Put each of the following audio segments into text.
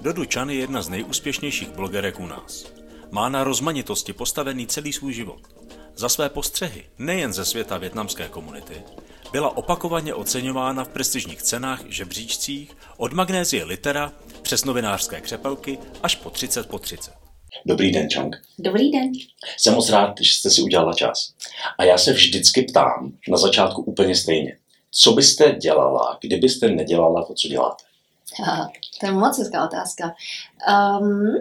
Dodu Chan je jedna z nejúspěšnějších blogerek u nás. Má na rozmanitosti postavený celý svůj život. Za své postřehy, nejen ze světa větnamské komunity, byla opakovaně oceňována v prestižních cenách, žebříčcích, od magnézie litera přes novinářské křepelky až po 30 po 30. Dobrý den, Chang. Dobrý den. Jsem moc rád, že jste si udělala čas. A já se vždycky ptám na začátku úplně stejně. Co byste dělala, kdybyste nedělala to, co děláte? To je moc hezká otázka. Um,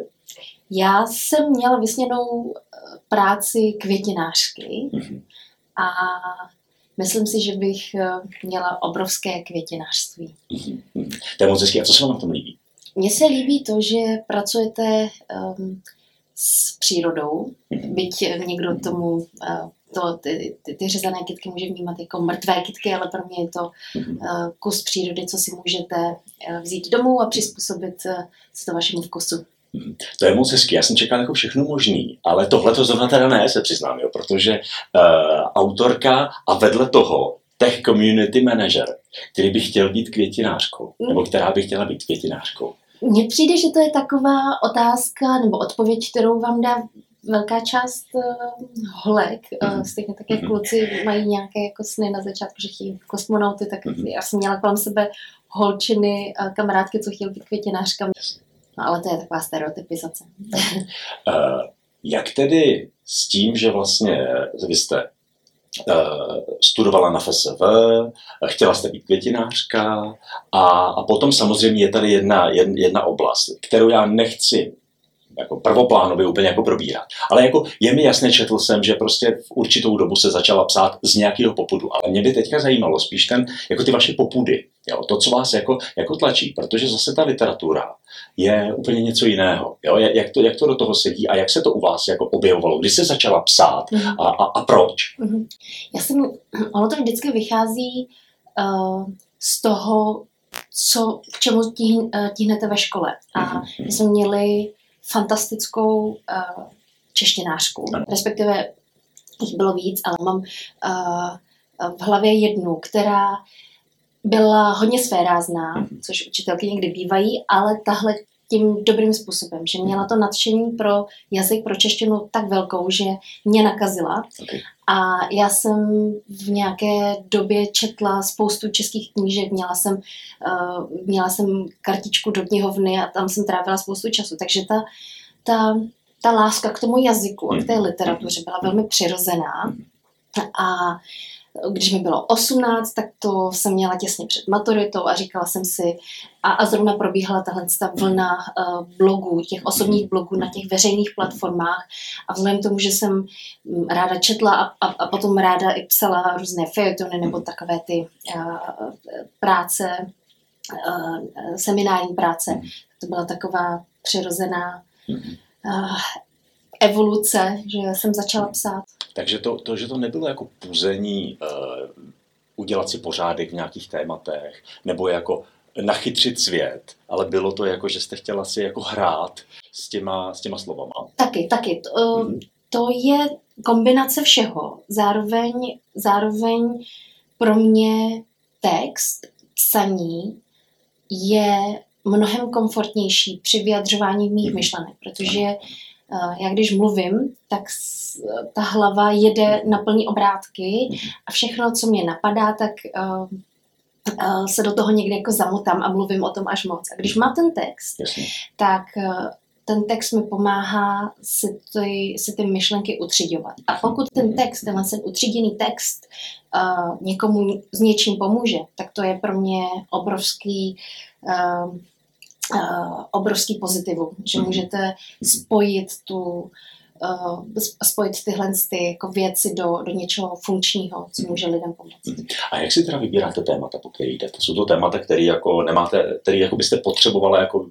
já jsem měla vysněnou eh, práci květinářky Mhm. a myslím si, že bych eh, měla obrovské květinářství. Mhm. To je moc hezký. A co se vám na tom líbí? Mně se líbí to, že pracujete um, s přírodou, Mhm. byť někdo tomu uh, to, ty, ty, ty řezané kytky může vnímat jako mrtvé kytky, ale pro mě je to Mhm. uh, kus přírody, co si můžete uh, vzít domů a přizpůsobit uh, se to vašemu vkusu. To je moc hezký. Já jsem čekal jako všechno možný, ale tohle to zrovna teda ne, se přiznám, jo, protože uh, autorka a vedle toho tech community manager, který by chtěl být květinářkou, nebo která by chtěla být květinářkou. Mně přijde, že to je taková otázka nebo odpověď, kterou vám dá velká část uh, holek. Uh, stejně tak, jak kluci mají nějaké jako sny na začátku, že chtějí být kosmonauty, tak Mhm. já jsem měla kolem sebe holčiny, uh, kamarádky, co chtěly být květinářkami. No, ale to je taková stereotypizace. Uh, jak tedy s tím, že vlastně vy jste studovala na FSV, chtěla jste být květinářka a, a potom samozřejmě je tady jedna, jedna oblast, kterou já nechci jako prvoplánově úplně jako probírat. Ale jako je mi jasné, četl jsem, že prostě v určitou dobu se začala psát z nějakého popudu. Ale mě by teďka zajímalo spíš ten, jako ty vaše popudy, jo, to, co vás jako, jako tlačí, protože zase ta literatura je úplně něco jiného. Jo? Jak, to, jak to do toho sedí a jak se to u vás jako objevovalo? Kdy jste začala psát Mhm. a, a, a proč? Mhm. Já jsem, ono to vždycky vychází uh, z toho, co, k čemu uh, tíhnete ve škole. A my jsme měli fantastickou uh, češtinářku, Ano. respektive jich bylo víc, ale mám uh, v hlavě jednu, která byla hodně svérázná, Mhm. což učitelky někdy bývají, ale tahle tím dobrým způsobem, že měla to nadšení pro jazyk, pro češtinu tak velkou, že mě nakazila. Okay. A já jsem v nějaké době četla spoustu českých knížek, měla jsem, uh, měla jsem kartičku do knihovny a tam jsem trávila spoustu času. Takže ta, ta, ta láska k tomu jazyku a k té literatuře byla velmi přirozená. A když mi bylo 18, tak to jsem měla těsně před maturitou a říkala jsem si, a, a zrovna probíhala tahle ta vlna uh, blogů, těch osobních blogů na těch veřejných platformách a vzhledem k tomu, že jsem mm, ráda četla a, a, a potom ráda i psala různé fejetony nebo takové ty uh, práce, uh, seminární práce, to byla taková přirozená uh, evoluce, že jsem začala psát. Takže to, to, že to nebylo jako puzení, uh, udělat si pořádek v nějakých tématech, nebo jako nachytřit svět, ale bylo to jako, že jste chtěla si jako hrát s těma, s těma slovama. Taky, taky. To, Mhm. to je kombinace všeho. Zároveň, zároveň pro mě text, psaní je mnohem komfortnější při vyjadřování mých Mhm. myšlenek, protože já když mluvím, tak ta hlava jede na plný obrátky a všechno, co mě napadá, tak uh, uh, se do toho někde jako zamotám a mluvím o tom až moc. A když mám ten text, Jasně. tak eh, ten text mi pomáhá si ty, si ty myšlenky utřiďovat. A pokud ten text, tenhle ten utříděný text uh, někomu s něčím pomůže, tak to je pro mě obrovský uh, uh, obrovský pozitivum, že Mhm. můžete spojit tu uh, spojit tyhle ty jako věci do, do něčeho funkčního, co může lidem pomoct. A jak si teda vybíráte témata, po které jdete? Jsou to témata, které jako nemáte, které jako byste potřebovala jako uh,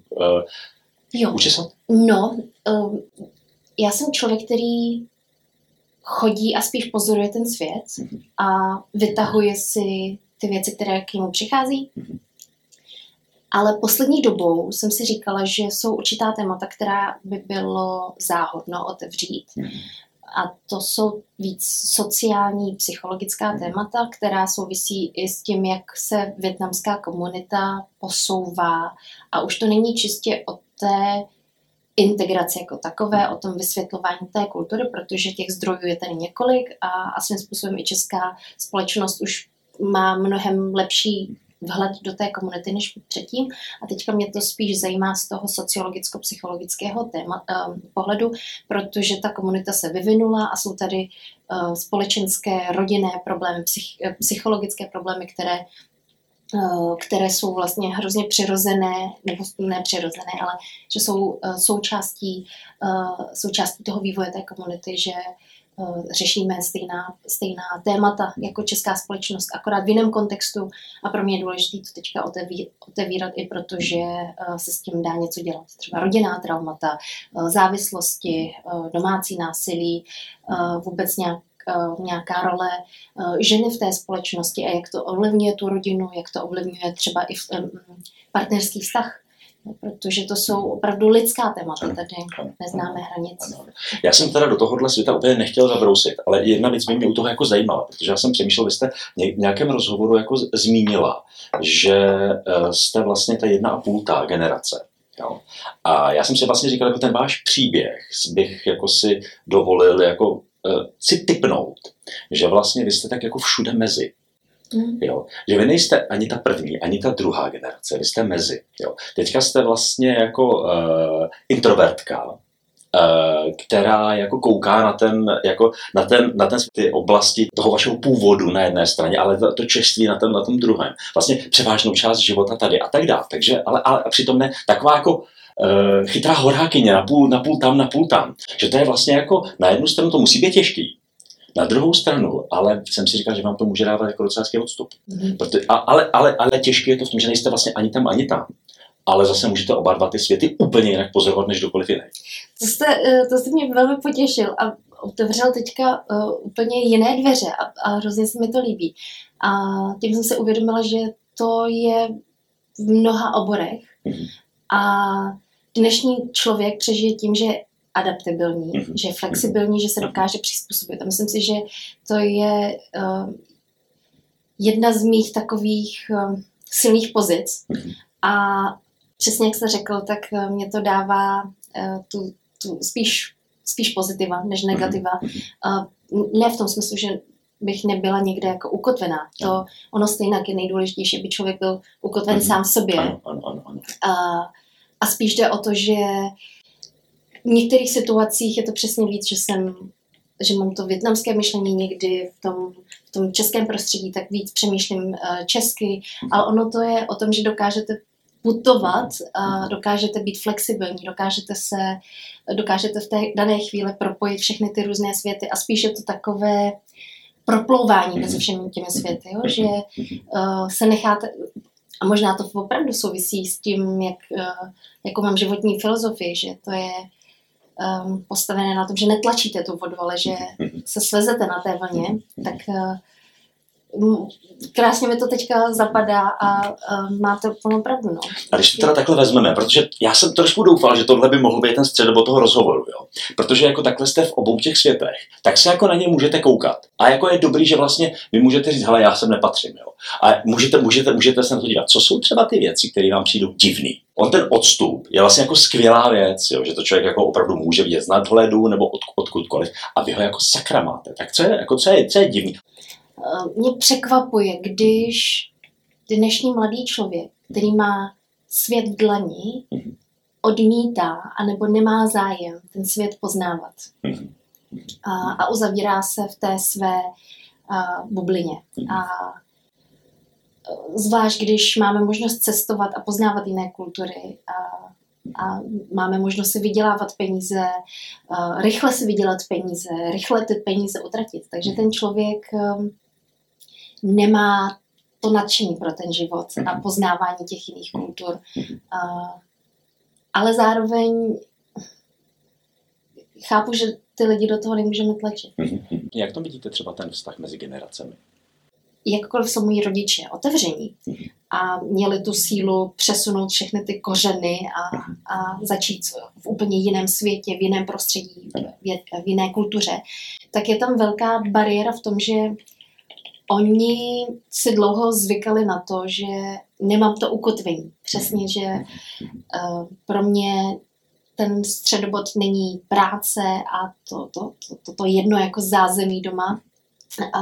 Jo, učesat? No, um, já jsem člověk, který chodí a spíš pozoruje ten svět Mhm. a vytahuje si ty věci, které k němu přichází. Mhm. Ale poslední dobou jsem si říkala, že jsou určitá témata, která by bylo záhodno otevřít. Mhm. A to jsou víc sociální, psychologická témata, která souvisí i s tím, jak se větnamská komunita posouvá. A už to není čistě o té integraci jako takové, o tom vysvětlování té kultury, protože těch zdrojů je tady několik a, a svým způsobem i česká společnost už má mnohem lepší vhled do té komunity než předtím. A teďka mě to spíš zajímá z toho sociologicko-psychologického téma, uh, pohledu, protože ta komunita se vyvinula a jsou tady uh, společenské, rodinné problémy, psych, psychologické problémy, které které jsou vlastně hrozně přirozené, nebo ne přirozené, ale že jsou součástí, součástí toho vývoje té komunity, že Eh, řešíme stejná, stejná témata jako česká společnost, akorát v jiném kontextu a pro mě je důležité to teďka otevírat, otevírat i protože eh, se s tím dá něco dělat. Třeba rodinná traumata, eh, závislosti, domácí násilí, vůbec nějak nějaká role ženy v té společnosti a jak to ovlivňuje tu rodinu, jak to ovlivňuje třeba i partnerský vztah protože to jsou opravdu lidská témata, tady neznáme hranic. Já jsem teda do tohohle světa úplně nechtěl zabrousit, ale jedna věc mě u toho jako zajímala, protože já jsem přemýšlel, vy jste v nějakém rozhovoru jako zmínila, že eh, jste vlastně ta jedna a půl ta generace. Jo? A já jsem si vlastně říkal, jako ten váš příběh bych jako si dovolil jako uh, si typnout, že vlastně vy jste tak jako všude mezi. Mm. Jo? Že vy nejste ani ta první, ani ta druhá generace, vy jste mezi. Jo? Teďka jste vlastně jako uh, introvertka, uh, která jako kouká na ten, jako na ten, na ten ty oblasti toho vašeho původu na jedné straně, ale to, to čeství na tom, na tom druhém. Vlastně převážnou část života tady a tak dále. Takže, ale, ale přitom ne, taková jako uh, chytrá horákyně, na půl, na půl tam, na půl tam. Že to je vlastně jako, na jednu stranu to musí být těžký, na druhou stranu, ale jsem si říkal, že vám to může dávat jako docela odstup. Mm-hmm. Proto, a, ale, ale, ale těžké je to v tom, že nejste vlastně ani tam, ani tam. Ale zase můžete oba dva ty světy úplně jinak pozorovat než dokoliv jiný. To jste, eh, to jste mě velmi potěšil a otevřel teďka uh, úplně jiné dveře a, a hrozně se mi to líbí. A tím jsem se uvědomila, že to je v mnoha oborech. Mm-hmm. A dnešní člověk přežije tím, že adaptabilní, mm-hmm. že je flexibilní, že se dokáže přizpůsobit. A myslím si, že to je uh, jedna z mých takových uh, silných pozic. Mm-hmm. A přesně jak jste řekl, tak uh, mě to dává uh, tu, tu spíš, spíš pozitiva než mhm. negativa. Uh, ne v tom smyslu, že bych nebyla někde jako ukotvená. To ono stejně je nejdůležitější, aby člověk byl ukotven mm-hmm. sám v sobě. Ano, ano, ano, ano. A, a spíš jde o to, že v některých situacích je to přesně víc, že jsem že mám to větnamské myšlení někdy v tom, v tom českém prostředí, tak víc přemýšlím uh, česky, ale ono to je o tom, že dokážete putovat, dokážete být flexibilní, dokážete se, dokážete v té dané chvíli propojit všechny ty různé světy a spíš je to takové proplouvání mezi všemi těmi světy, jo? že uh, se necháte, a možná to opravdu souvisí s tím, jak, uh, jakou mám životní filozofii, že to je um, postavené na tom, že netlačíte tu vodu, ale že se svezete na té vlně, tak uh, krásně mi to teďka zapadá a uh, máte úplnou pravdu. No. A když to teda takhle vezmeme, protože já jsem trošku doufal, že tohle by mohl být ten středobo toho rozhovoru, jo? protože jako takhle jste v obou těch světech, tak se jako na ně můžete koukat. A jako je dobrý, že vlastně vy můžete říct, hele, já sem nepatřím. Jo? A můžete, můžete, můžete se na to dívat. Co jsou třeba ty věci, které vám přijdou divný? On ten odstup je vlastně jako skvělá věc, jo? že to člověk jako opravdu může vidět z nadhledu nebo od, odkudkoliv a vy ho jako sakra máte. Tak co je, jako co je, co je divný? Eh, mě překvapuje, když dnešní mladý člověk, který má svět v dlaní, odmítá anebo nemá zájem ten svět poznávat. A, a uzavírá se v té své a, bublině. A eh, zvlášť, když máme možnost cestovat a poznávat jiné kultury a, a máme možnost si vydělávat peníze, a, rychle si vydělat peníze, rychle ty peníze utratit. Takže ten člověk nemá to nadšení pro ten život a mhm. poznávání těch jiných kultur. Ale zároveň chápu, že ty lidi do toho nemůžeme tlačit. Jak to vidíte třeba ten vztah mezi generacemi? jakkoliv jsou moji rodiče otevření a měli tu sílu přesunout všechny ty kořeny a, a začít v úplně jiném světě, v jiném prostředí, v, v jiné kultuře, tak je tam velká bariéra v tom, že oni si dlouho zvykali na to, že nemám to ukotvení. Přesně, že uh, pro mě ten středobod není práce a to, to, to, to, to jedno jako zázemí doma, a,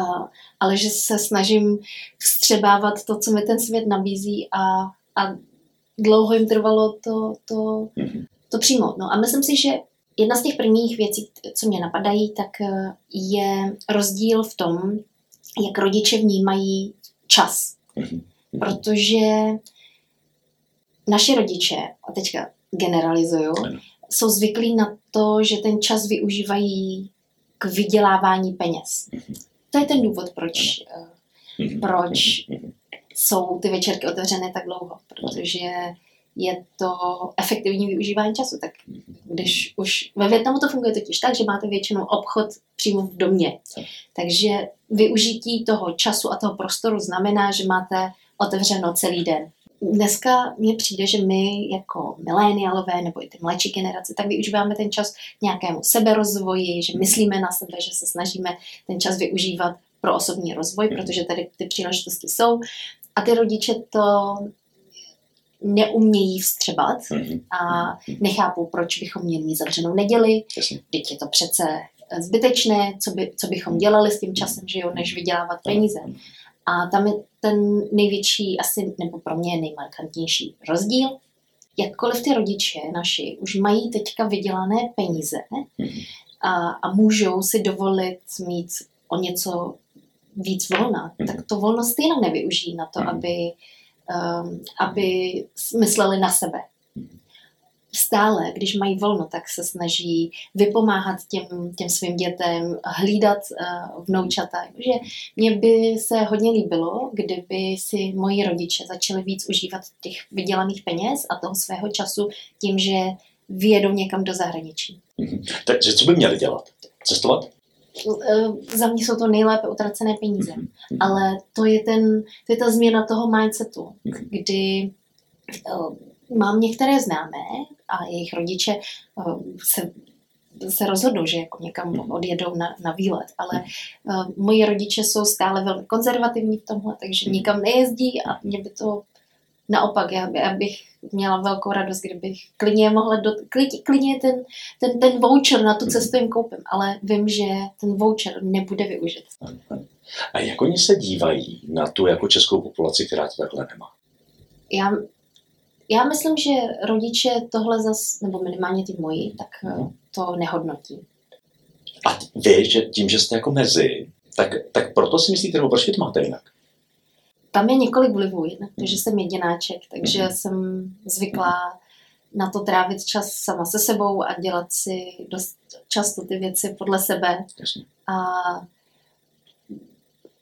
ale že se snažím vstřebávat to, co mi ten svět nabízí a, a dlouho jim trvalo to, to, to přijmout. No a myslím si, že jedna z těch prvních věcí, co mě napadají, tak eh, je rozdíl v tom, jak rodiče vnímají čas. Protože naši rodiče, a teďka generalizuju, jsou zvyklí na to, že ten čas využívají k vydělávání peněz. To je ten důvod, proč, eh, proč jsou ty večerky otevřené tak dlouho, protože je to efektivní využívání času. Tak když už ve Větnamu to funguje totiž tak, že máte většinou obchod přímo v domě. Takže využití toho času a toho prostoru znamená, že máte otevřeno celý den. Dneska mně přijde, že my jako milénialové nebo i ty mladší generace, tak využíváme ten čas k nějakému seberozvoji, že myslíme na sebe, že se snažíme ten čas využívat pro osobní rozvoj, protože tady ty příležitosti jsou. A ty rodiče to neumějí vstřebat a nechápou, proč bychom měli mít zavřenou neděli. Teď je to přece zbytečné, co, by, co bychom dělali s tím časem, že jo, než vydělávat peníze. A tam je ten největší, asi, nebo pro mě nejmarkantnější rozdíl. Jakkoliv ty rodiče naši už mají teďka vydělané peníze a, a můžou si dovolit mít o něco víc volna, tak to volno stejně nevyužijí na to, aby, aby mysleli na sebe stále, když mají volno, tak se snaží vypomáhat těm, těm svým dětem, hlídat uh, vnoučata. Že mně by se hodně líbilo, kdyby si moji rodiče začali víc užívat těch vydělaných peněz a toho svého času tím, že vyjedou někam do zahraničí. Mm-hmm. Takže co by měli dělat? Cestovat? Uh, za mě jsou to nejlépe utracené peníze. Mm-hmm. Ale to je, ten, to je ta změna toho mindsetu, mm-hmm. kdy uh, mám některé známé a jejich rodiče uh, se se rozhodnou, že jako někam hmm. odjedou na, na výlet, ale uh, moji rodiče jsou stále velmi konzervativní v tomhle, takže nikam nejezdí a mě by to naopak, já, já bych měla velkou radost, kdybych klidně mohla, do, klidně, klidně ten, ten, ten voucher na tu cestu jim koupím, ale vím, že ten voucher nebude využit. A jak oni se dívají na tu jako českou populaci, která to takhle nemá? Já já myslím, že rodiče tohle zas, nebo minimálně ty moji, tak eh, to nehodnotí. A vy, že tím, že jste jako mezi, tak, tak proto si myslíte, nebo proč to máte jinak? Tam je několik vlivů, jednak to, že jsem jedináček, takže mm. jsem zvyklá na to trávit čas sama se sebou a dělat si dost často ty věci podle sebe. A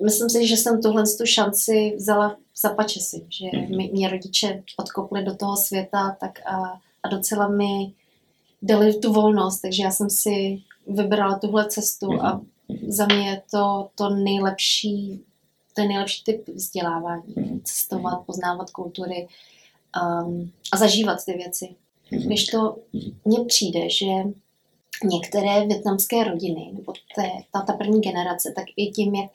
myslím si, že jsem tuhle tu šanci vzala za pačesy, že mhm. mě, rodiče odkopli do toho světa tak a, a docela mi dali tu volnost, takže já jsem si vybrala tuhle cestu a mhm. za mě je to to nejlepší, ten nejlepší typ vzdělávání. Mhm. Cestovat, poznávat kultury um, a zažívat ty věci. Když to mně přijde, že některé větnamské rodiny, nebo té, ta, ta první generace, tak i tím, jak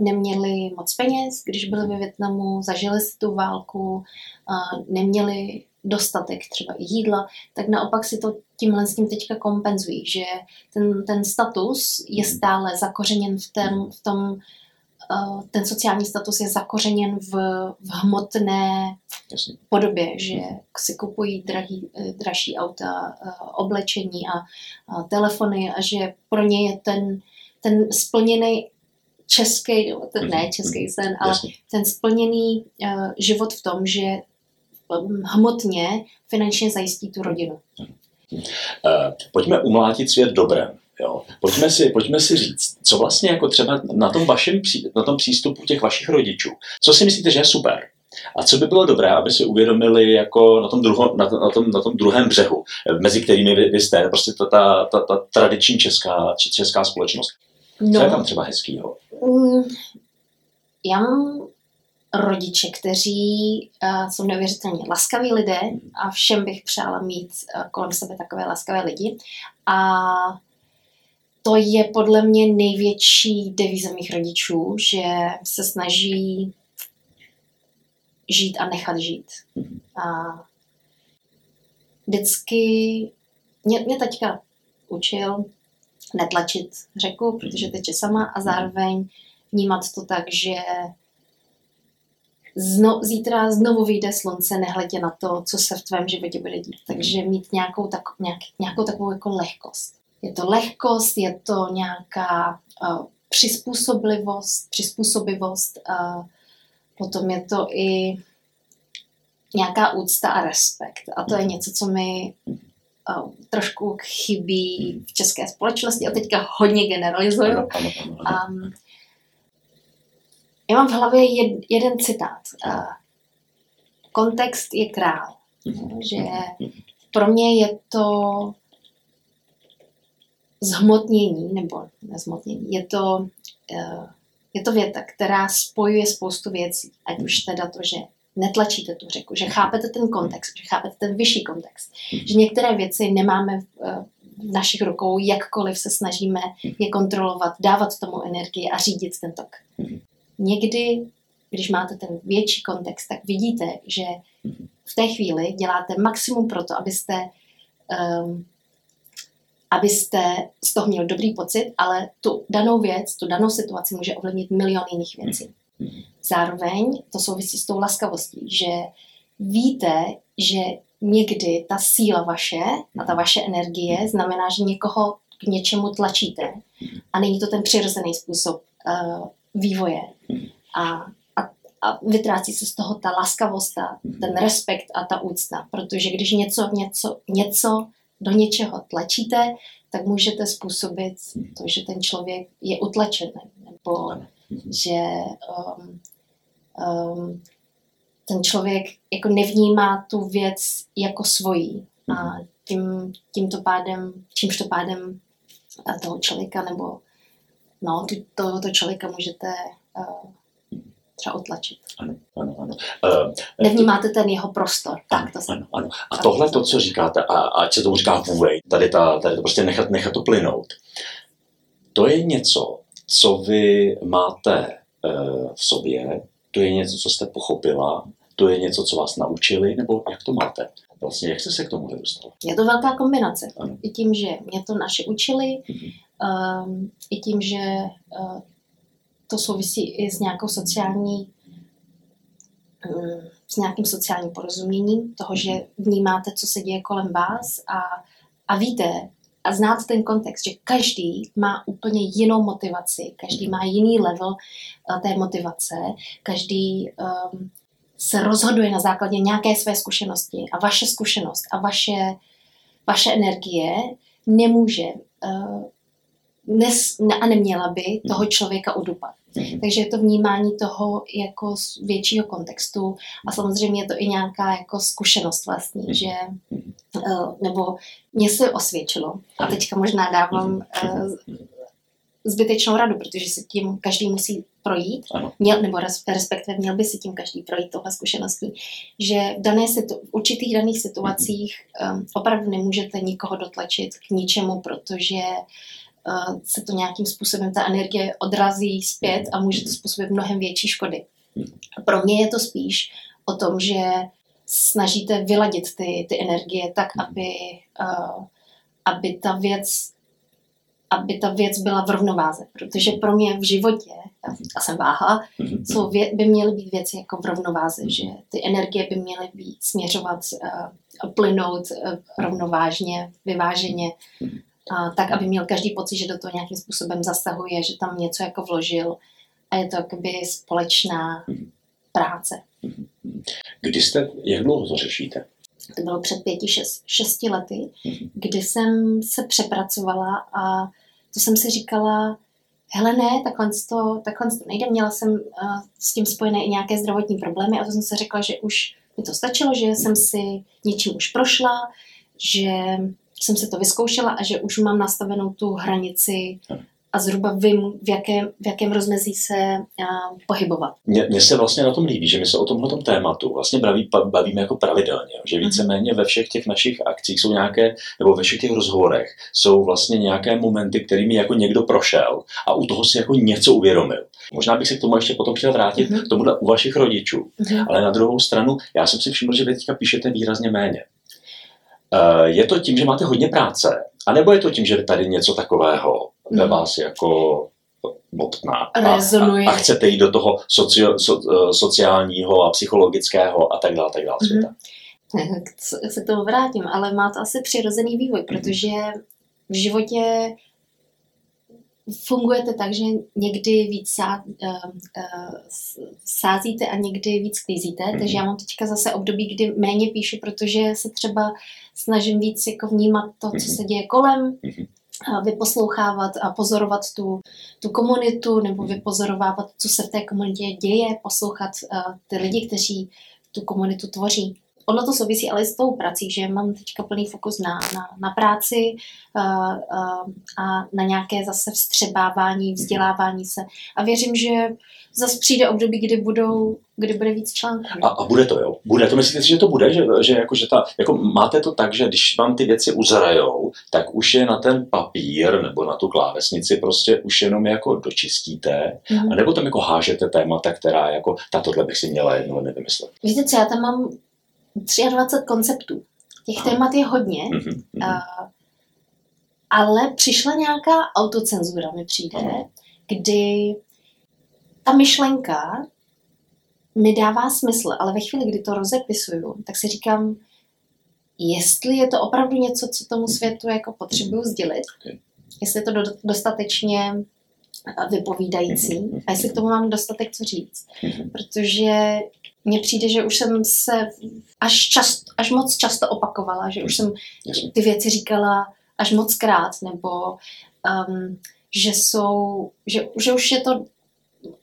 neměli moc peněz, když byli ve Větnamu, zažili si tu válku, neměli dostatek třeba i jídla, tak naopak si to tímhle s tím teďka kompenzují, že ten, ten status je stále zakořeněn v, ten, v tom, ten sociální status je zakořeněn v, v hmotné Jasně. podobě, že si kupují drahý, dražší auta, oblečení a, a telefony a že pro ně je ten ten splněný český, ten, ne mhm. český sen, ale ten splněný život v tom, že hmotně finančně zajistí tu rodinu. Uh, pojďme umlátit svět dobrem. Jo. Pojďme, si, pojďme si říct, co vlastně jako třeba na tom, vašem, na tom přístupu těch vašich rodičů, co si myslíte, že je super? A co by bylo dobré, aby si uvědomili jako na tom, druho, na, na, tom, na tom druhém břehu, mezi kterými vy, vy jste, prostě ta, ta, ta, ta tradiční česká, česká společnost. No, Co je tam třeba hezkýho? mm, já mám rodiče, kteří uh, jsou neuvěřitelně laskaví lidé a všem bych přála mít uh, kolem sebe takové laskavé lidi. A to je podle mě největší devíze mých rodičů, že se snaží žít a nechat žít. A vždycky mě, mě teďka učil netlačit řeku, protože teče sama a zároveň vnímat to tak, že zno, zítra znovu vyjde slunce, nehledě na to, co se v tvém životě bude dít. Takže mít nějakou, tak, nějak, nějakou takovou jako lehkost. Je to lehkost, je to nějaká uh, přizpůsobivost, přizpůsobivost, uh, potom je to i nějaká úcta a respekt. A to je něco, co mi uh, trošku chybí v české společnosti. A teďka hodně generalizuju. Um, já mám v hlavě jed, jeden citát. Uh, kontext je král. Že pro mě je to zhmotnění, nebo nezhmotnění, je to, uh, je to věta, která spojuje spoustu věcí. Ať už teda to, že netlačíte tu řeku, že chápete ten kontext, že chápete ten vyšší kontext, že některé věci nemáme v, v našich rukou, jakkoliv se snažíme je kontrolovat, dávat tomu energii a řídit ten tok někdy, když máte ten větší kontext, tak vidíte, že v té chvíli děláte maximum pro to, abyste, um, abyste z toho měl dobrý pocit, ale tu danou věc, tu danou situaci může ovlivnit milion jiných věcí. Zároveň to souvisí s tou laskavostí, že víte, že někdy ta síla vaše a ta vaše energie znamená, že někoho k něčemu tlačíte a není to ten přirozený způsob uh, vývoje. A, a, a vytrácí se z toho ta laskavost, ta, ten respekt a ta úcta. Protože když něco, něco, něco do něčeho tlačíte, tak můžete způsobit to, že ten člověk je utlačený, nebo že um, um, ten člověk jako nevnímá tu věc jako svojí a tím, tímto pádem, čímž to pádem toho člověka nebo no, ty, tohoto člověka můžete uh, třeba otlačit. Ano, ano, ano. Uh, Nevnímáte ten jeho prostor. Tak, to ano, ano. A tohle to, co říkáte, a, ať se tomu říká vůle, tady, ta, tady to prostě nechat, nechat to plynout, to je něco, co vy máte uh, v sobě, to je něco, co jste pochopila, to je něco, co vás naučili, nebo jak to máte? Vlastně, jak jste se k tomu dostala? Je to velká kombinace. Ano. I tím, že mě to naše učili, mm-hmm um, i tím, že uh, to souvisí i s nějakou sociální um, s nějakým sociálním porozuměním toho, že vnímáte, co se děje kolem vás a, a víte a znáte ten kontext, že každý má úplně jinou motivaci, každý má jiný level uh, té motivace, každý um, se rozhoduje na základě nějaké své zkušenosti a vaše zkušenost a vaše, vaše energie nemůže uh, nes, a neměla by toho mhm. člověka udupat. Mhm. Takže je to vnímání toho jako z většího kontextu a samozřejmě je to i nějaká jako zkušenost vlastně, mhm. že eh, nebo mě se osvědčilo a teďka možná dávám eh, zbytečnou radu, protože se tím každý musí projít, měl, nebo respektive měl by si tím každý projít tohle zkušeností, že v, dané situ, v určitých daných situacích um, opravdu nemůžete nikoho dotlačit k ničemu, protože uh, se to nějakým způsobem ta energie odrazí zpět a může to způsobit mnohem větší škody. Pro mě je to spíš o tom, že snažíte vyladit ty, ty energie tak, aby, aby ta věc aby ta věc byla v rovnováze, protože pro mě v životě, a jsem váha, jsou vě, by měly být věci jako v rovnováze, že ty energie by měly být směřovat, uh, plynout uh, rovnovážně, vyváženě tak, aby měl každý pocit, že do toho nějakým způsobem zasahuje, že tam něco jako vložil a je to jakoby společná práce. Kdy jste, jak dlouho to řešíte? To bylo před pěti, šest, šesti lety, kdy jsem se přepracovala a to jsem si říkala, hele ne, takhle to, takhle to nejde, měla jsem uh, s tím spojené i nějaké zdravotní problémy a to jsem si řekla, že už mi to stačilo, že jsem si něčím už prošla, že jsem se to vyzkoušela a že už mám nastavenou tu hranici a zhruba vím, v jakém, v jakém rozmezí se uh, pohybovat. Mně se vlastně na tom líbí, že my se o tomhle tématu vlastně baví, bavíme jako pravidelně, že mhm. víceméně ve všech těch našich akcích jsou nějaké, nebo ve všech těch rozhovorech jsou vlastně nějaké momenty, kterými jako někdo prošel a u toho si jako něco uvědomil. Možná bych se k tomu ještě potom chtěl vrátit, mm-hmm. k tomuhle u vašich rodičů. Mm-hmm. Ale na druhou stranu, já jsem si všiml, že vy teďka píšete výrazně méně. Uh, je to tím, že máte hodně práce, anebo je to tím, že tady něco takového ve vás jako bobtná a, a, a chcete jít do toho socio, so, eh, sociálního a psychologického a tak dále, tak dále světa. Mm-hmm. Se k tomu vrátím, ale má to asi přirozený vývoj, mm-hmm. protože v životě fungujete tak, že někdy víc sá, uh, uh, sázíte a někdy víc klízíte, mm-hmm. takže já mám teďka zase období, kdy méně píšu, protože se třeba snažím víc jako vnímat to, co se děje kolem, mm-hmm vyposlouchávat a pozorovat tu, tu komunitu nebo vypozorovávat, co se v té komunitě děje, poslouchat uh, ty lidi, kteří tu komunitu tvoří. Ono to souvisí ale s tou prací, že mám teďka plný fokus na, na, na práci uh, uh, a na nějaké zase vstřebávání, vzdělávání se. A věřím, že zase přijde období, kdy budou kdy bude víc článků. A, a, bude to, jo? Bude to, myslíte si, že to bude? Že, že jako, že ta, jako máte to tak, že když vám ty věci uzrajou, tak už je na ten papír nebo na tu klávesnici prostě už jenom jako dočistíte, mm-hmm. a nebo tam jako hážete témata, která jako, ta tohle bych si měla jednou nevymyslet. Víte co, já tam mám 23 konceptů. Těch Aha. témat je hodně, mm-hmm. a, ale přišla nějaká autocenzura, mi přijde, Aha. kdy ta myšlenka mi dává smysl, ale ve chvíli, kdy to rozepisuju, tak si říkám, jestli je to opravdu něco, co tomu světu jako potřebuju sdělit, jestli je to dostatečně vypovídající a jestli k tomu mám dostatek co říct. Protože mně přijde, že už jsem se až, čast, až moc často opakovala, že už jsem ty věci říkala až moc krát, nebo um, že jsou, že, že už je to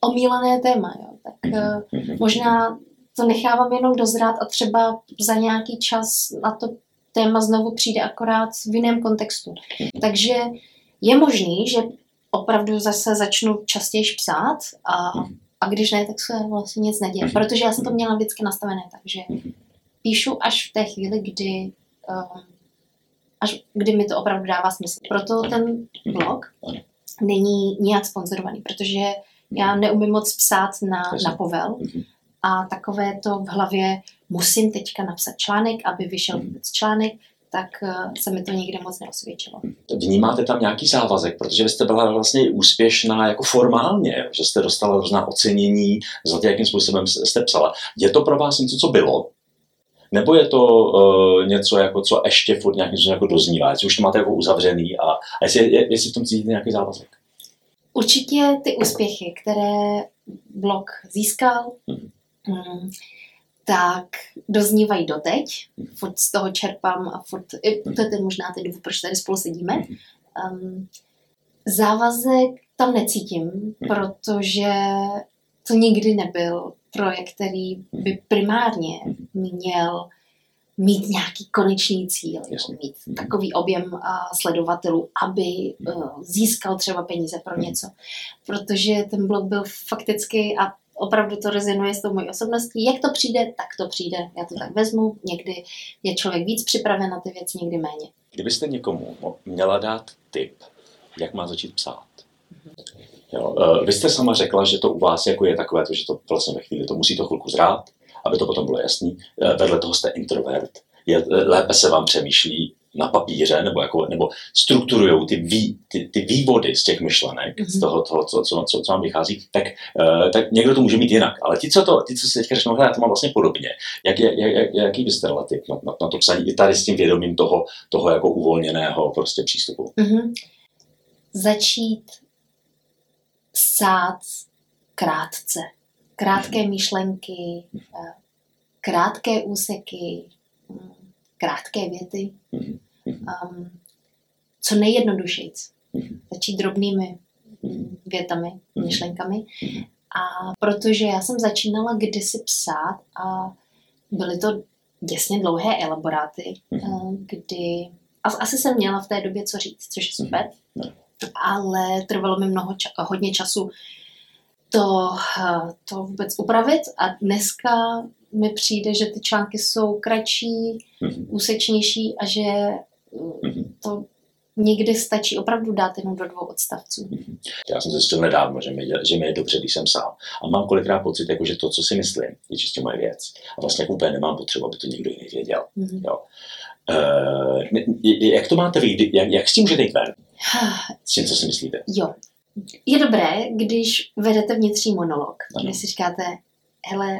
omílené téma, jo. tak uh, možná to nechávám jenom dozrát a třeba za nějaký čas na to téma znovu přijde akorát v jiném kontextu. Takže je možný, že opravdu zase začnu častěji psát a, a když ne, tak se vlastně nic neděje. Protože já jsem to měla vždycky nastavené, takže píšu až v té chvíli, kdy, um, až kdy mi to opravdu dává smysl. Proto ten blog není nijak sponzorovaný, protože já neumím moc psát na, na povel mhm. a takové to v hlavě musím teďka napsat článek, aby vyšel mhm. vůbec článek, tak eh, se mi to nikdy moc neosvědčilo. Vnímáte tam nějaký závazek, protože vy jste byla vlastně úspěšná jako formálně, že jste dostala různá ocenění za to, jakým způsobem jste psala. Je to pro vás něco, co bylo? Nebo je to uh, něco, jako, co ještě furt nějakým způsobem jako doznívá? Jestli už to máte jako uzavřený a, a jestli, jestli v tom cítíte nějaký závazek? Určitě ty úspěchy, které blog získal, mm, tak doznívají doteď. Furt z toho čerpám a furt, to je ten možná ten důvod, proč tady spolu sedíme. Um, závazek tam necítím, protože to nikdy nebyl projekt, který by primárně měl mít nějaký konečný cíl, mít takový objem sledovatelů, aby uh, získal třeba peníze pro něco. Protože ten blog byl fakticky a opravdu to rezonuje s tou mojí osobností. Jak to přijde, tak to přijde. Já to tak vezmu. Někdy je člověk víc připraven na ty věci, někdy méně. Kdybyste někomu měla dát tip, jak má začít psát, Jo, eh, vy jste sama řekla, že to u vás jako je takové, to, že to vlastně ve chvíli to musí to chvilku zrát, aby to potom bylo jasný. Eh, vedle toho jste introvert. Je, eh, lépe se vám přemýšlí na papíře, nebo, jako, nebo strukturují ty, vý, ty, ty vývody z těch myšlenek, mm-hmm. z toho, toho co, co, co, co vám vychází, tak, uh, tak někdo to může mít jinak. Ale ti, co, to, ti, co si teďka řeknou, já to mám vlastně podobně. Jak, jak, jak, jaký byste relativ na, na, na to psaní i tady s tím vědomím toho, toho jako uvolněného prostě přístupu? Mm-hmm. Začít psát krátce. Krátké myšlenky, eh, krátké úseky, mm, krátké věty. Um, co nejjednodušejc. Začít drobnými větami, myšlenkami. A protože já jsem začínala kdysi psát a byly to děsně dlouhé elaboráty, eh, kdy asi jsem měla v té době co říct, což je super. ale trvalo mi mnoho ča- hodně času to, eh, to vůbec upravit a dneska mi přijde, že ty články jsou kratší, Mhm. úsečnější a že Mhm. to někdy stačí opravdu dát jenom do dvou odstavců. Já jsem zjistil nedávno, že mi, je- že mi je dobře, když jsem sám. A mám kolikrát pocit, jako, že to, co si myslím, je čistě moje věc. A vlastně jako úplně nemám potřebu, aby to někdo jiný věděl. Mhm. Uh, jak to máte vy? Jak, jak s tím můžete jít ven? S tím, co si myslíte? Jo. Je dobré, když vedete vnitřní monolog, Ano. když si říkáte, hele,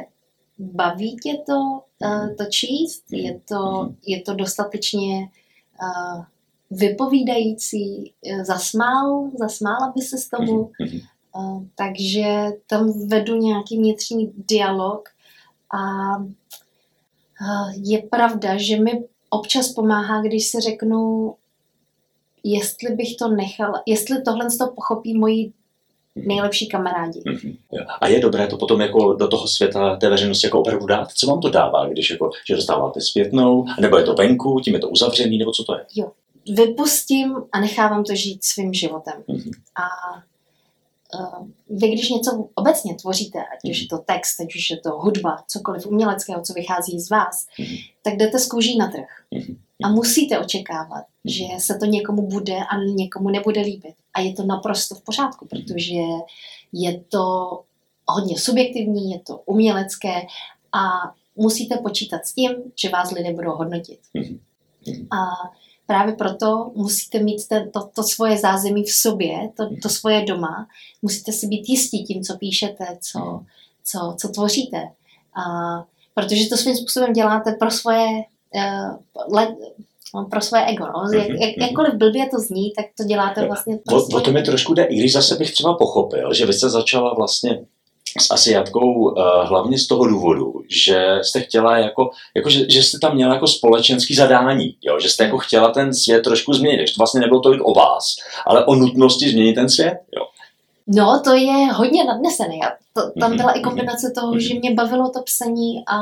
baví tě to, uh, to číst? Mhm. Je to, Mhm. je to dostatečně uh, vypovídající? Eh, Zasmál? Zasmála by se s tomu? Mhm. Uh, takže tam vedu nějaký vnitřní dialog a je pravda, že mi občas pomáhá, když si řeknu, jestli bych to nechala, jestli tohle toho pochopí moji nejlepší kamarádi. Mhm. Jo. A je dobré to potom jako do toho světa té veřejnosti jako opravdu dát? Co vám to dává, když jako, že dostáváte zpětnou, nebo je to venku, tím je to uzavřený, nebo co to je? Vypustím a nechávám to žít svým životem. Mhm. A uh, vy, když něco obecně tvoříte, ať už je to text, ať už je to hudba, cokoliv uměleckého, co vychází z vás, Mhm. tak jdete z kůží na trh. Mhm. A musíte očekávat, že se to někomu bude a někomu nebude líbit. A je to naprosto v pořádku, protože je to hodně subjektivní, je to umělecké a musíte počítat s tím, že vás lidé budou hodnotit. A právě proto musíte mít ten, to, to svoje zázemí v sobě, to, to svoje doma. Musíte si být jistí tím, co píšete, co, co, co tvoříte. A, protože to svým způsobem děláte pro svoje, le, no, pro svoje ego. No. Jak, jak, jakkoliv blbě to zní, tak to děláte vlastně pro O, svoje o to mi trošku jde, i když zase bych třeba pochopil, že vy jste začala vlastně s Asiatkou uh, hlavně z toho důvodu, že jste chtěla jako, jako že, že jste tam měla jako společenský zadání, jo? že jste jako chtěla ten svět trošku změnit, že to vlastně nebylo tolik o vás, ale o nutnosti změnit ten svět. Jo? No, to je hodně nadnesené. To, tam Mhm, byla i mhm. kombinace toho, Mhm. že mě bavilo to psaní a,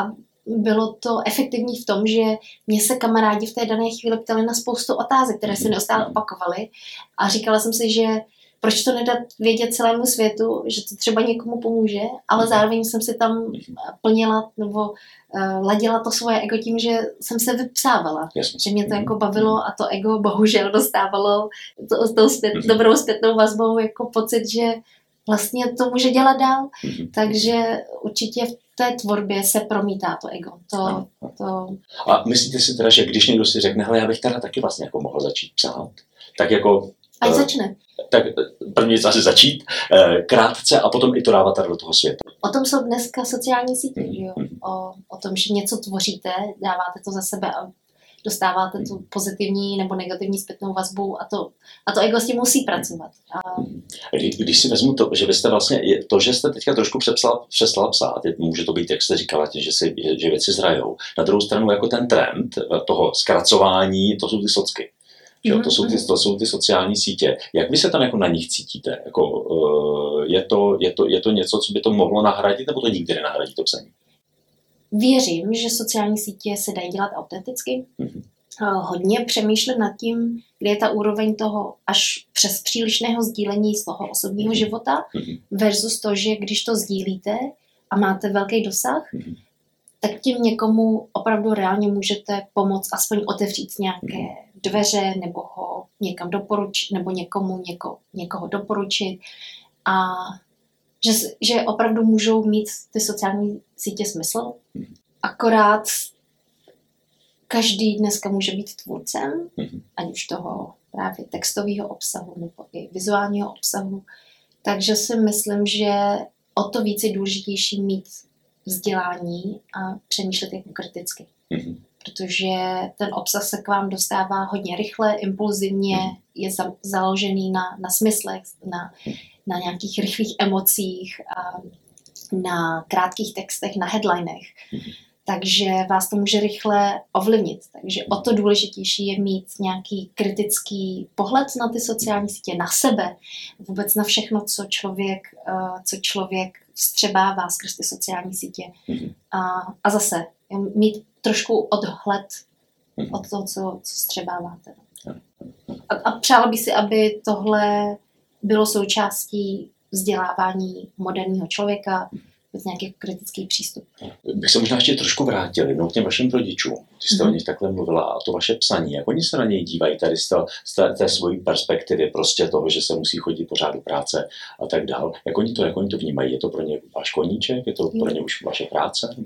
a bylo to efektivní v tom, že mě se kamarádi v té dané chvíli ptali na spoustu otázek, které se Mhm. neustále opakovaly. A říkala jsem si, že proč to nedat vědět celému světu, že to třeba někomu pomůže, ale Mhm. zároveň jsem si tam plnila nebo uh, ladila to svoje ego tím, že jsem se vypsávala Jasně. že mě to Mhm. jako bavilo a to ego bohužel dostávalo to, s tou zpět, dobrou zpětnou vazbou jako pocit, že vlastně to může dělat dál, takže určitě v té tvorbě se promítá to ego. To, Ano. to, A myslíte si teda, že když někdo si řekne, hele, já bych teda taky vlastně jako mohl začít psát, tak jako ať Eh, začne. tak první věc asi začít, eh, krátce a potom i to dávat tady do toho světa. O tom jsou dneska sociální sítě, Mhm. že jo? O, o tom, že něco tvoříte, dáváte to za sebe a dostáváte tu pozitivní nebo negativní zpětnou vazbu a to, a to ego s tím musí pracovat. A Kdy, když si vezmu to, že vy jste vlastně, to, že jste teďka trošku přepsala, přestala psát, může to být, jak jste říkala, že, si, že, věci zrajou. Na druhou stranu jako ten trend eh, toho zkracování, to jsou ty socky. Jo, to, jsou ty, to jsou ty sociální sítě. Jak vy se tam jako na nich cítíte? Jako, uh, je, to, je, to, je to něco, co by to mohlo nahradit, nebo to nikdy nenahradí to psaní? Věřím, že sociální sítě se dají dělat autenticky. Mhm. Eh, Hodně přemýšlím nad tím, kde je ta úroveň toho až přes přílišného sdílení z toho osobního Mhm. života Mhm. versus to, že když to sdílíte a máte velký dosah, Mhm. tak tím někomu opravdu reálně můžete pomoct aspoň otevřít nějaké Mhm. dveře nebo ho někam doporučit, nebo někomu něko, někoho doporučit. A že, že opravdu můžou mít ty sociální sítě smysl. Mhm. Akorát každý dneska může být tvůrcem, Mhm. ať už toho právě textového obsahu nebo i vizuálního obsahu. Takže si myslím, že o to víc je důležitější mít vzdělání a přemýšlet jako kriticky. Mhm. Protože ten obsah se k vám dostává hodně rychle, impulzivně, Mhm. je za, založený na, na smyslech, na, na nějakých rychlých emocích, a na krátkých textech, na headlinech. Takže vás to může rychle ovlivnit. Takže o to důležitější je mít nějaký kritický pohled na ty sociální sítě, na sebe, vůbec na všechno, co člověk, eh, co člověk vstřebává skrz ty sociální sítě. A, a zase mít trošku odhled od toho, co, co střebáváte. A, a přála by si, aby tohle bylo součástí vzdělávání moderního člověka, vůbec nějaký kritický přístup. Bych se možná ještě trošku vrátil jednou k těm vašim rodičům. Ty jste mm-hmm. o nich takhle mluvila a to vaše psaní, jak oni se na něj dívají tady z té, z té, svojí perspektivy, prostě toho, že se musí chodit pořád do práce a tak dál. Jak oni to, jak oni to vnímají? Je to pro ně váš koníček? Je to pro ně už vaše práce?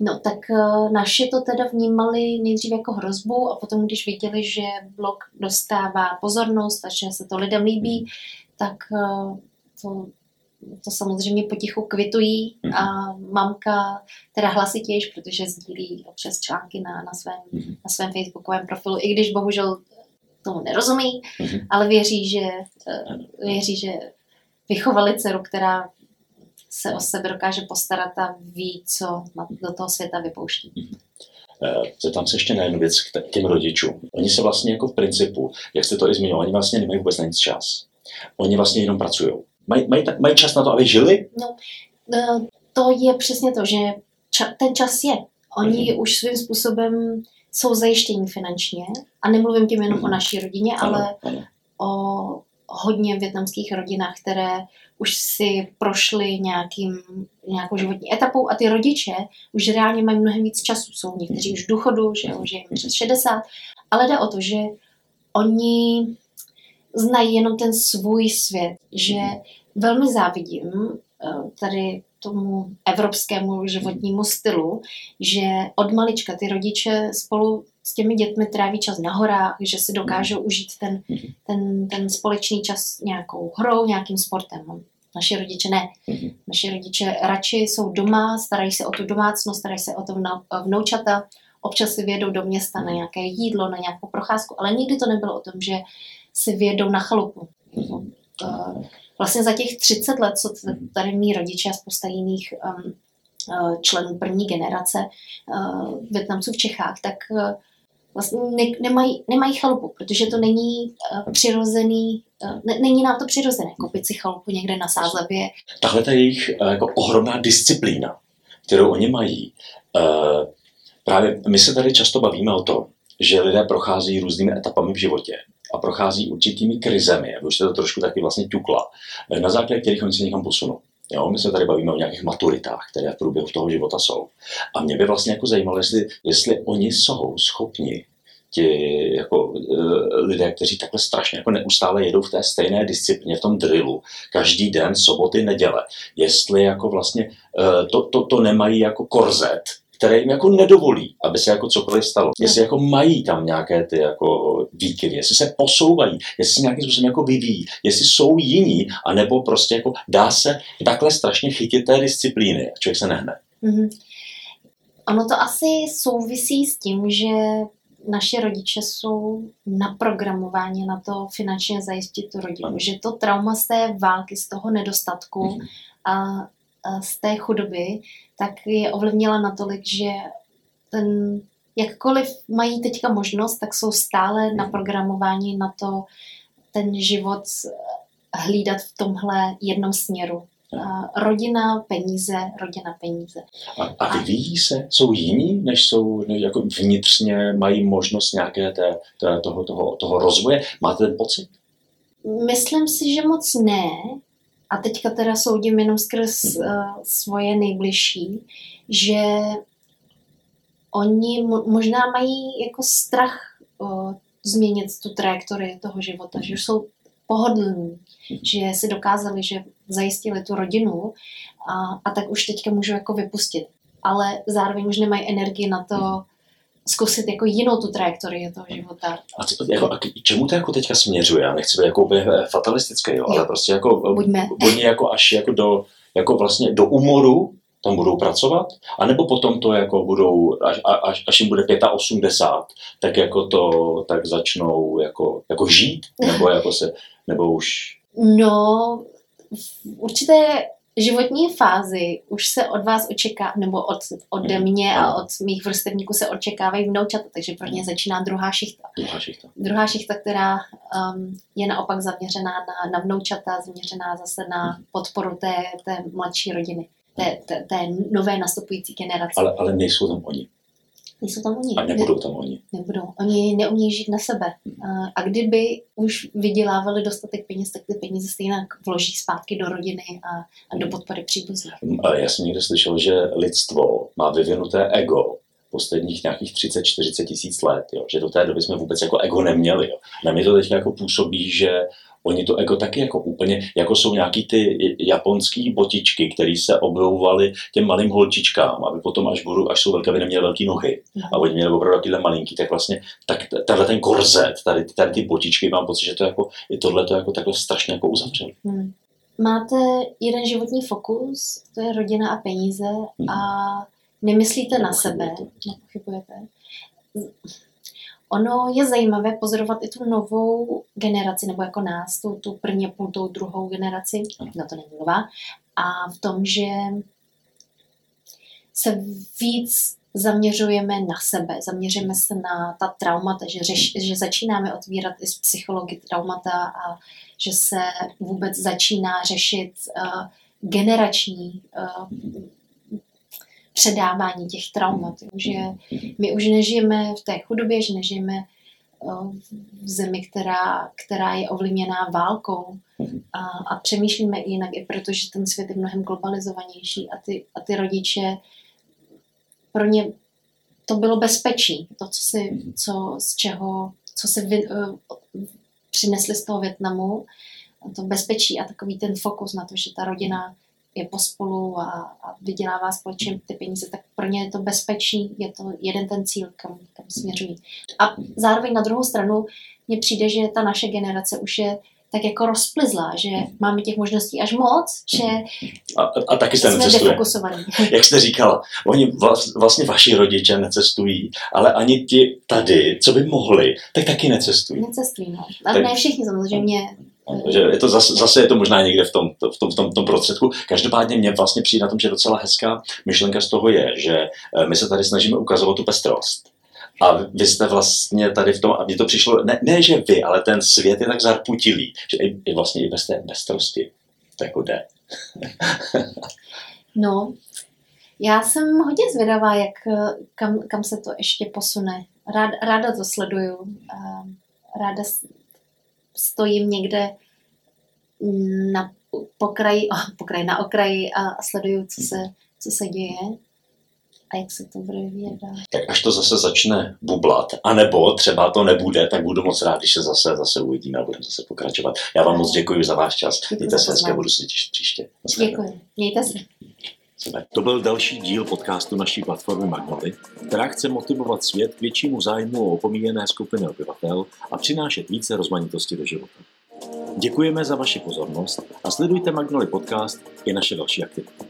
No tak uh, naši to teda vnímali nejdřív jako hrozbu a potom, když viděli, že blog dostává pozornost a že se to lidem líbí, mm. Tak uh, to to samozřejmě potichu kvitují mhm. a mamka teda hlasitějš, protože sdílí občas články na, na, svém, mhm. na svém facebookovém profilu, i když bohužel tomu nerozumí, mhm. ale věří, že, eh, věří, že vychovali dceru, která se o sebe dokáže postarat a ví, co do toho světa vypouští. Zeptám se ještě na jednu věc k těm rodičům. Oni se vlastně jako v principu, jak jste to i zmínil, oni vlastně nemají vůbec na nic čas. Oni vlastně jenom pracují Mají, mají, mají čas na to, aby žili? No, e, to je přesně to, že ča, ten čas je. Oni mm-hmm. už svým způsobem jsou zajištění finančně a nemluvím tím jenom mm-hmm. o mhm. naší rodině, ano, ale ano. o hodně větnamských rodinách, které už si prošly nějakým, nějakou životní etapou a ty rodiče už reálně mají mnohem víc času. Jsou někteří už v důchodu, že, už je jim přes 60, ale jde o to, že oni znají jenom ten svůj svět, že velmi závidím eh, tady tomu evropskému životnímu stylu, že od malička ty rodiče spolu s těmi dětmi tráví čas na horách, že si dokážou užít ten, ten, ten společný čas nějakou hrou, nějakým sportem. Naši rodiče ne. Naši rodiče radši jsou doma, starají se o tu domácnost, starají se o to vnoučata, občas si vědou do města na nějaké jídlo, na nějakou procházku, ale nikdy to nebylo o tom, že si vyjedou na chalupu. Vlastně za těch 30 let, co tady mý rodiče a spousta jiných uh, členů první generace uh, Větnamců v Čechách, tak vlastně ne, nemají, nemají chalupu, protože to není přirozený, ne, není nám to přirozené, koupit si chalupu někde na Sázavě. Tahle ta jejich jako ohromná disciplína, kterou oni mají, právě my se tady často bavíme o tom, že lidé prochází různými etapami v životě a prochází určitými krizemi, jak už jste to trošku taky vlastně ťukla, na základě kterých oni se někam posunou. Jo, my se tady bavíme o nějakých maturitách, které v průběhu toho života jsou. A mě by vlastně jako zajímalo, jestli, jestli oni jsou schopni ti jako uh, lidé, kteří takhle strašně jako neustále jedou v té stejné disciplině, v tom drillu, každý den, soboty, neděle, jestli jako vlastně uh, to, to, to nemají jako korzet, které jim jako nedovolí, aby se jako cokoliv stalo. Jestli jako mají tam nějaké ty jako výkyvy, jestli se posouvají, jestli se nějakým způsobem jako vyvíjí, jestli jsou jiní, anebo prostě jako dá se takhle strašně chytit té disciplíny a člověk se nehne. Mm-hmm. Ono to asi souvisí s tím, že naše rodiče jsou naprogramováni na to finančně zajistit tu rodinu. Ano. Že to trauma z té války, z toho nedostatku mm-hmm. a z té chudoby, tak je ovlivnila natolik, že ten, jakkoliv mají teďka možnost, tak jsou stále mhm. naprogramováni na to ten život hlídat v tomhle jednom směru. Rodina, peníze, rodina, peníze. A, a vyvíjí se? Jsou jiní, než jsou, než jako vnitřně mají možnost nějaké té, té, toho, toho, toho rozvoje? Máte ten pocit? Myslím si, že moc ne, a teďka teda soudím jenom skrz uh, svoje nejbližší, že oni mo- možná mají jako strach uh, změnit tu trajektorii toho života, že už jsou pohodlní, že si dokázali, že zajistili tu rodinu a, a tak už teďka můžu jako vypustit. Ale zároveň už nemají energii na to zkusit jako jinou tu trajektorii toho života. A, co, jako, a k čemu to jako teďka směřuje? Já nechci být jako úplně fatalistický, jo, jo. ale prostě jako, Buďme. oni jako až jako do, jako vlastně do umoru tam budou pracovat, anebo potom to jako budou, až, až, až jim bude 85, tak jako to, tak začnou jako, jako žít, nebo jako se, nebo už... No, v určité životní fázi už se od vás očeká, nebo od, ode mhm. mě a od mých vrstevníků se očekávají vnoučata, takže pro ně mhm. začíná druhá šichta. Druhá šichta, druhá šichta která um, je naopak zaměřená na, na vnoučata, zaměřená zase na mhm. podporu té, té mladší rodiny, té, té, té nové nastupující generace. Ale, ale nejsou tam oni. Nejsou tam oni. A nebudou tam oni. Nebudou. Oni neumí žít na sebe. A kdyby už vydělávali dostatek peněz, tak ty peníze stejně vloží zpátky do rodiny a, a do podpory příbuzných. Já jsem někde slyšel, že lidstvo má vyvinuté ego posledních nějakých 30-40 tisíc let, jo? že do té doby jsme vůbec jako ego neměli. Jo? Na mě to teď jako působí, že oni to ego taky jako úplně, jako jsou nějaký ty japonský botičky, které se oblouvaly těm malým holčičkám, aby potom, až, budou, až jsou velké, aby neměly velké nohy. A oni měli opravdu takové malinký, tak vlastně tak tenhle ten korzet, tady, tady ty botičky, mám pocit, že to jako, i tohle to jako takhle strašně jako uzavřel. Hmm. Máte jeden životní fokus, to je rodina a peníze hmm. a nemyslíte na sebe, nepochybujete. Ono je zajímavé pozorovat i tu novou generaci, nebo jako nás, tu, tu první půl, tou druhou generaci, no to není nová, a v tom, že se víc zaměřujeme na sebe, zaměřujeme se na ta traumata, že, řeš, že začínáme otvírat i z psychologii traumata a že se vůbec začíná řešit uh, generační uh, předávání těch traumat. Že my už nežijeme v té chudobě, že nežijeme v zemi, která, která je ovlivněná válkou. A, a přemýšlíme i jinak, i protože ten svět je mnohem globalizovanější a ty, a ty rodiče, pro ně to bylo bezpečí, to, co si, co, z čeho, co se vy, uh, přinesli z toho Větnamu, to bezpečí a takový ten fokus na to, že ta rodina je pospolu a, a vydělává společně ty peníze, tak pro ně je to bezpečí, je to jeden ten cíl, kam, kam směřují. A zároveň na druhou stranu mně přijde, že ta naše generace už je tak jako rozplizlá, že máme těch možností až moc, že a, a taky se necestuje. Jak jste říkala, oni vlastně vaši rodiče necestují, ale ani ti tady, co by mohli, tak taky necestují. Necestují, no. Ale tak... ne všichni samozřejmě že je to zase, zase je to možná někde v tom, v tom, v tom, v tom prostředku. Každopádně mě vlastně přijde na tom, že docela hezká myšlenka z toho je, že eh, my se tady snažíme ukazovat tu pestrost. A vy jste vlastně tady v tom, a mně to přišlo, ne, ne že vy, ale ten svět je tak zarputilý, že i, i vlastně i bez té pestrosti to jako jde. no, já jsem hodně zvědavá, jak, kam, kam se to ještě posune. Rád, ráda to sleduju. Ráda stojím někde na pokraji, pokraji na okraji a sleduju, co se, co se děje a jak se to bude vyvíjet Tak až to zase začne bublat, anebo třeba to nebude, tak budu moc rád, když se zase, zase uvidíme a budeme zase pokračovat. Já vám moc děkuji za váš čas. Děkuji Mějte se hezky, budu se těšit příště. Děkuji. Mějte se. To byl další díl podcastu naší platformy Magnoly, která chce motivovat svět k většímu zájmu o opomíjené skupiny obyvatel a přinášet více rozmanitosti do života. Děkujeme za vaši pozornost a sledujte Magnoly podcast i naše další aktivity.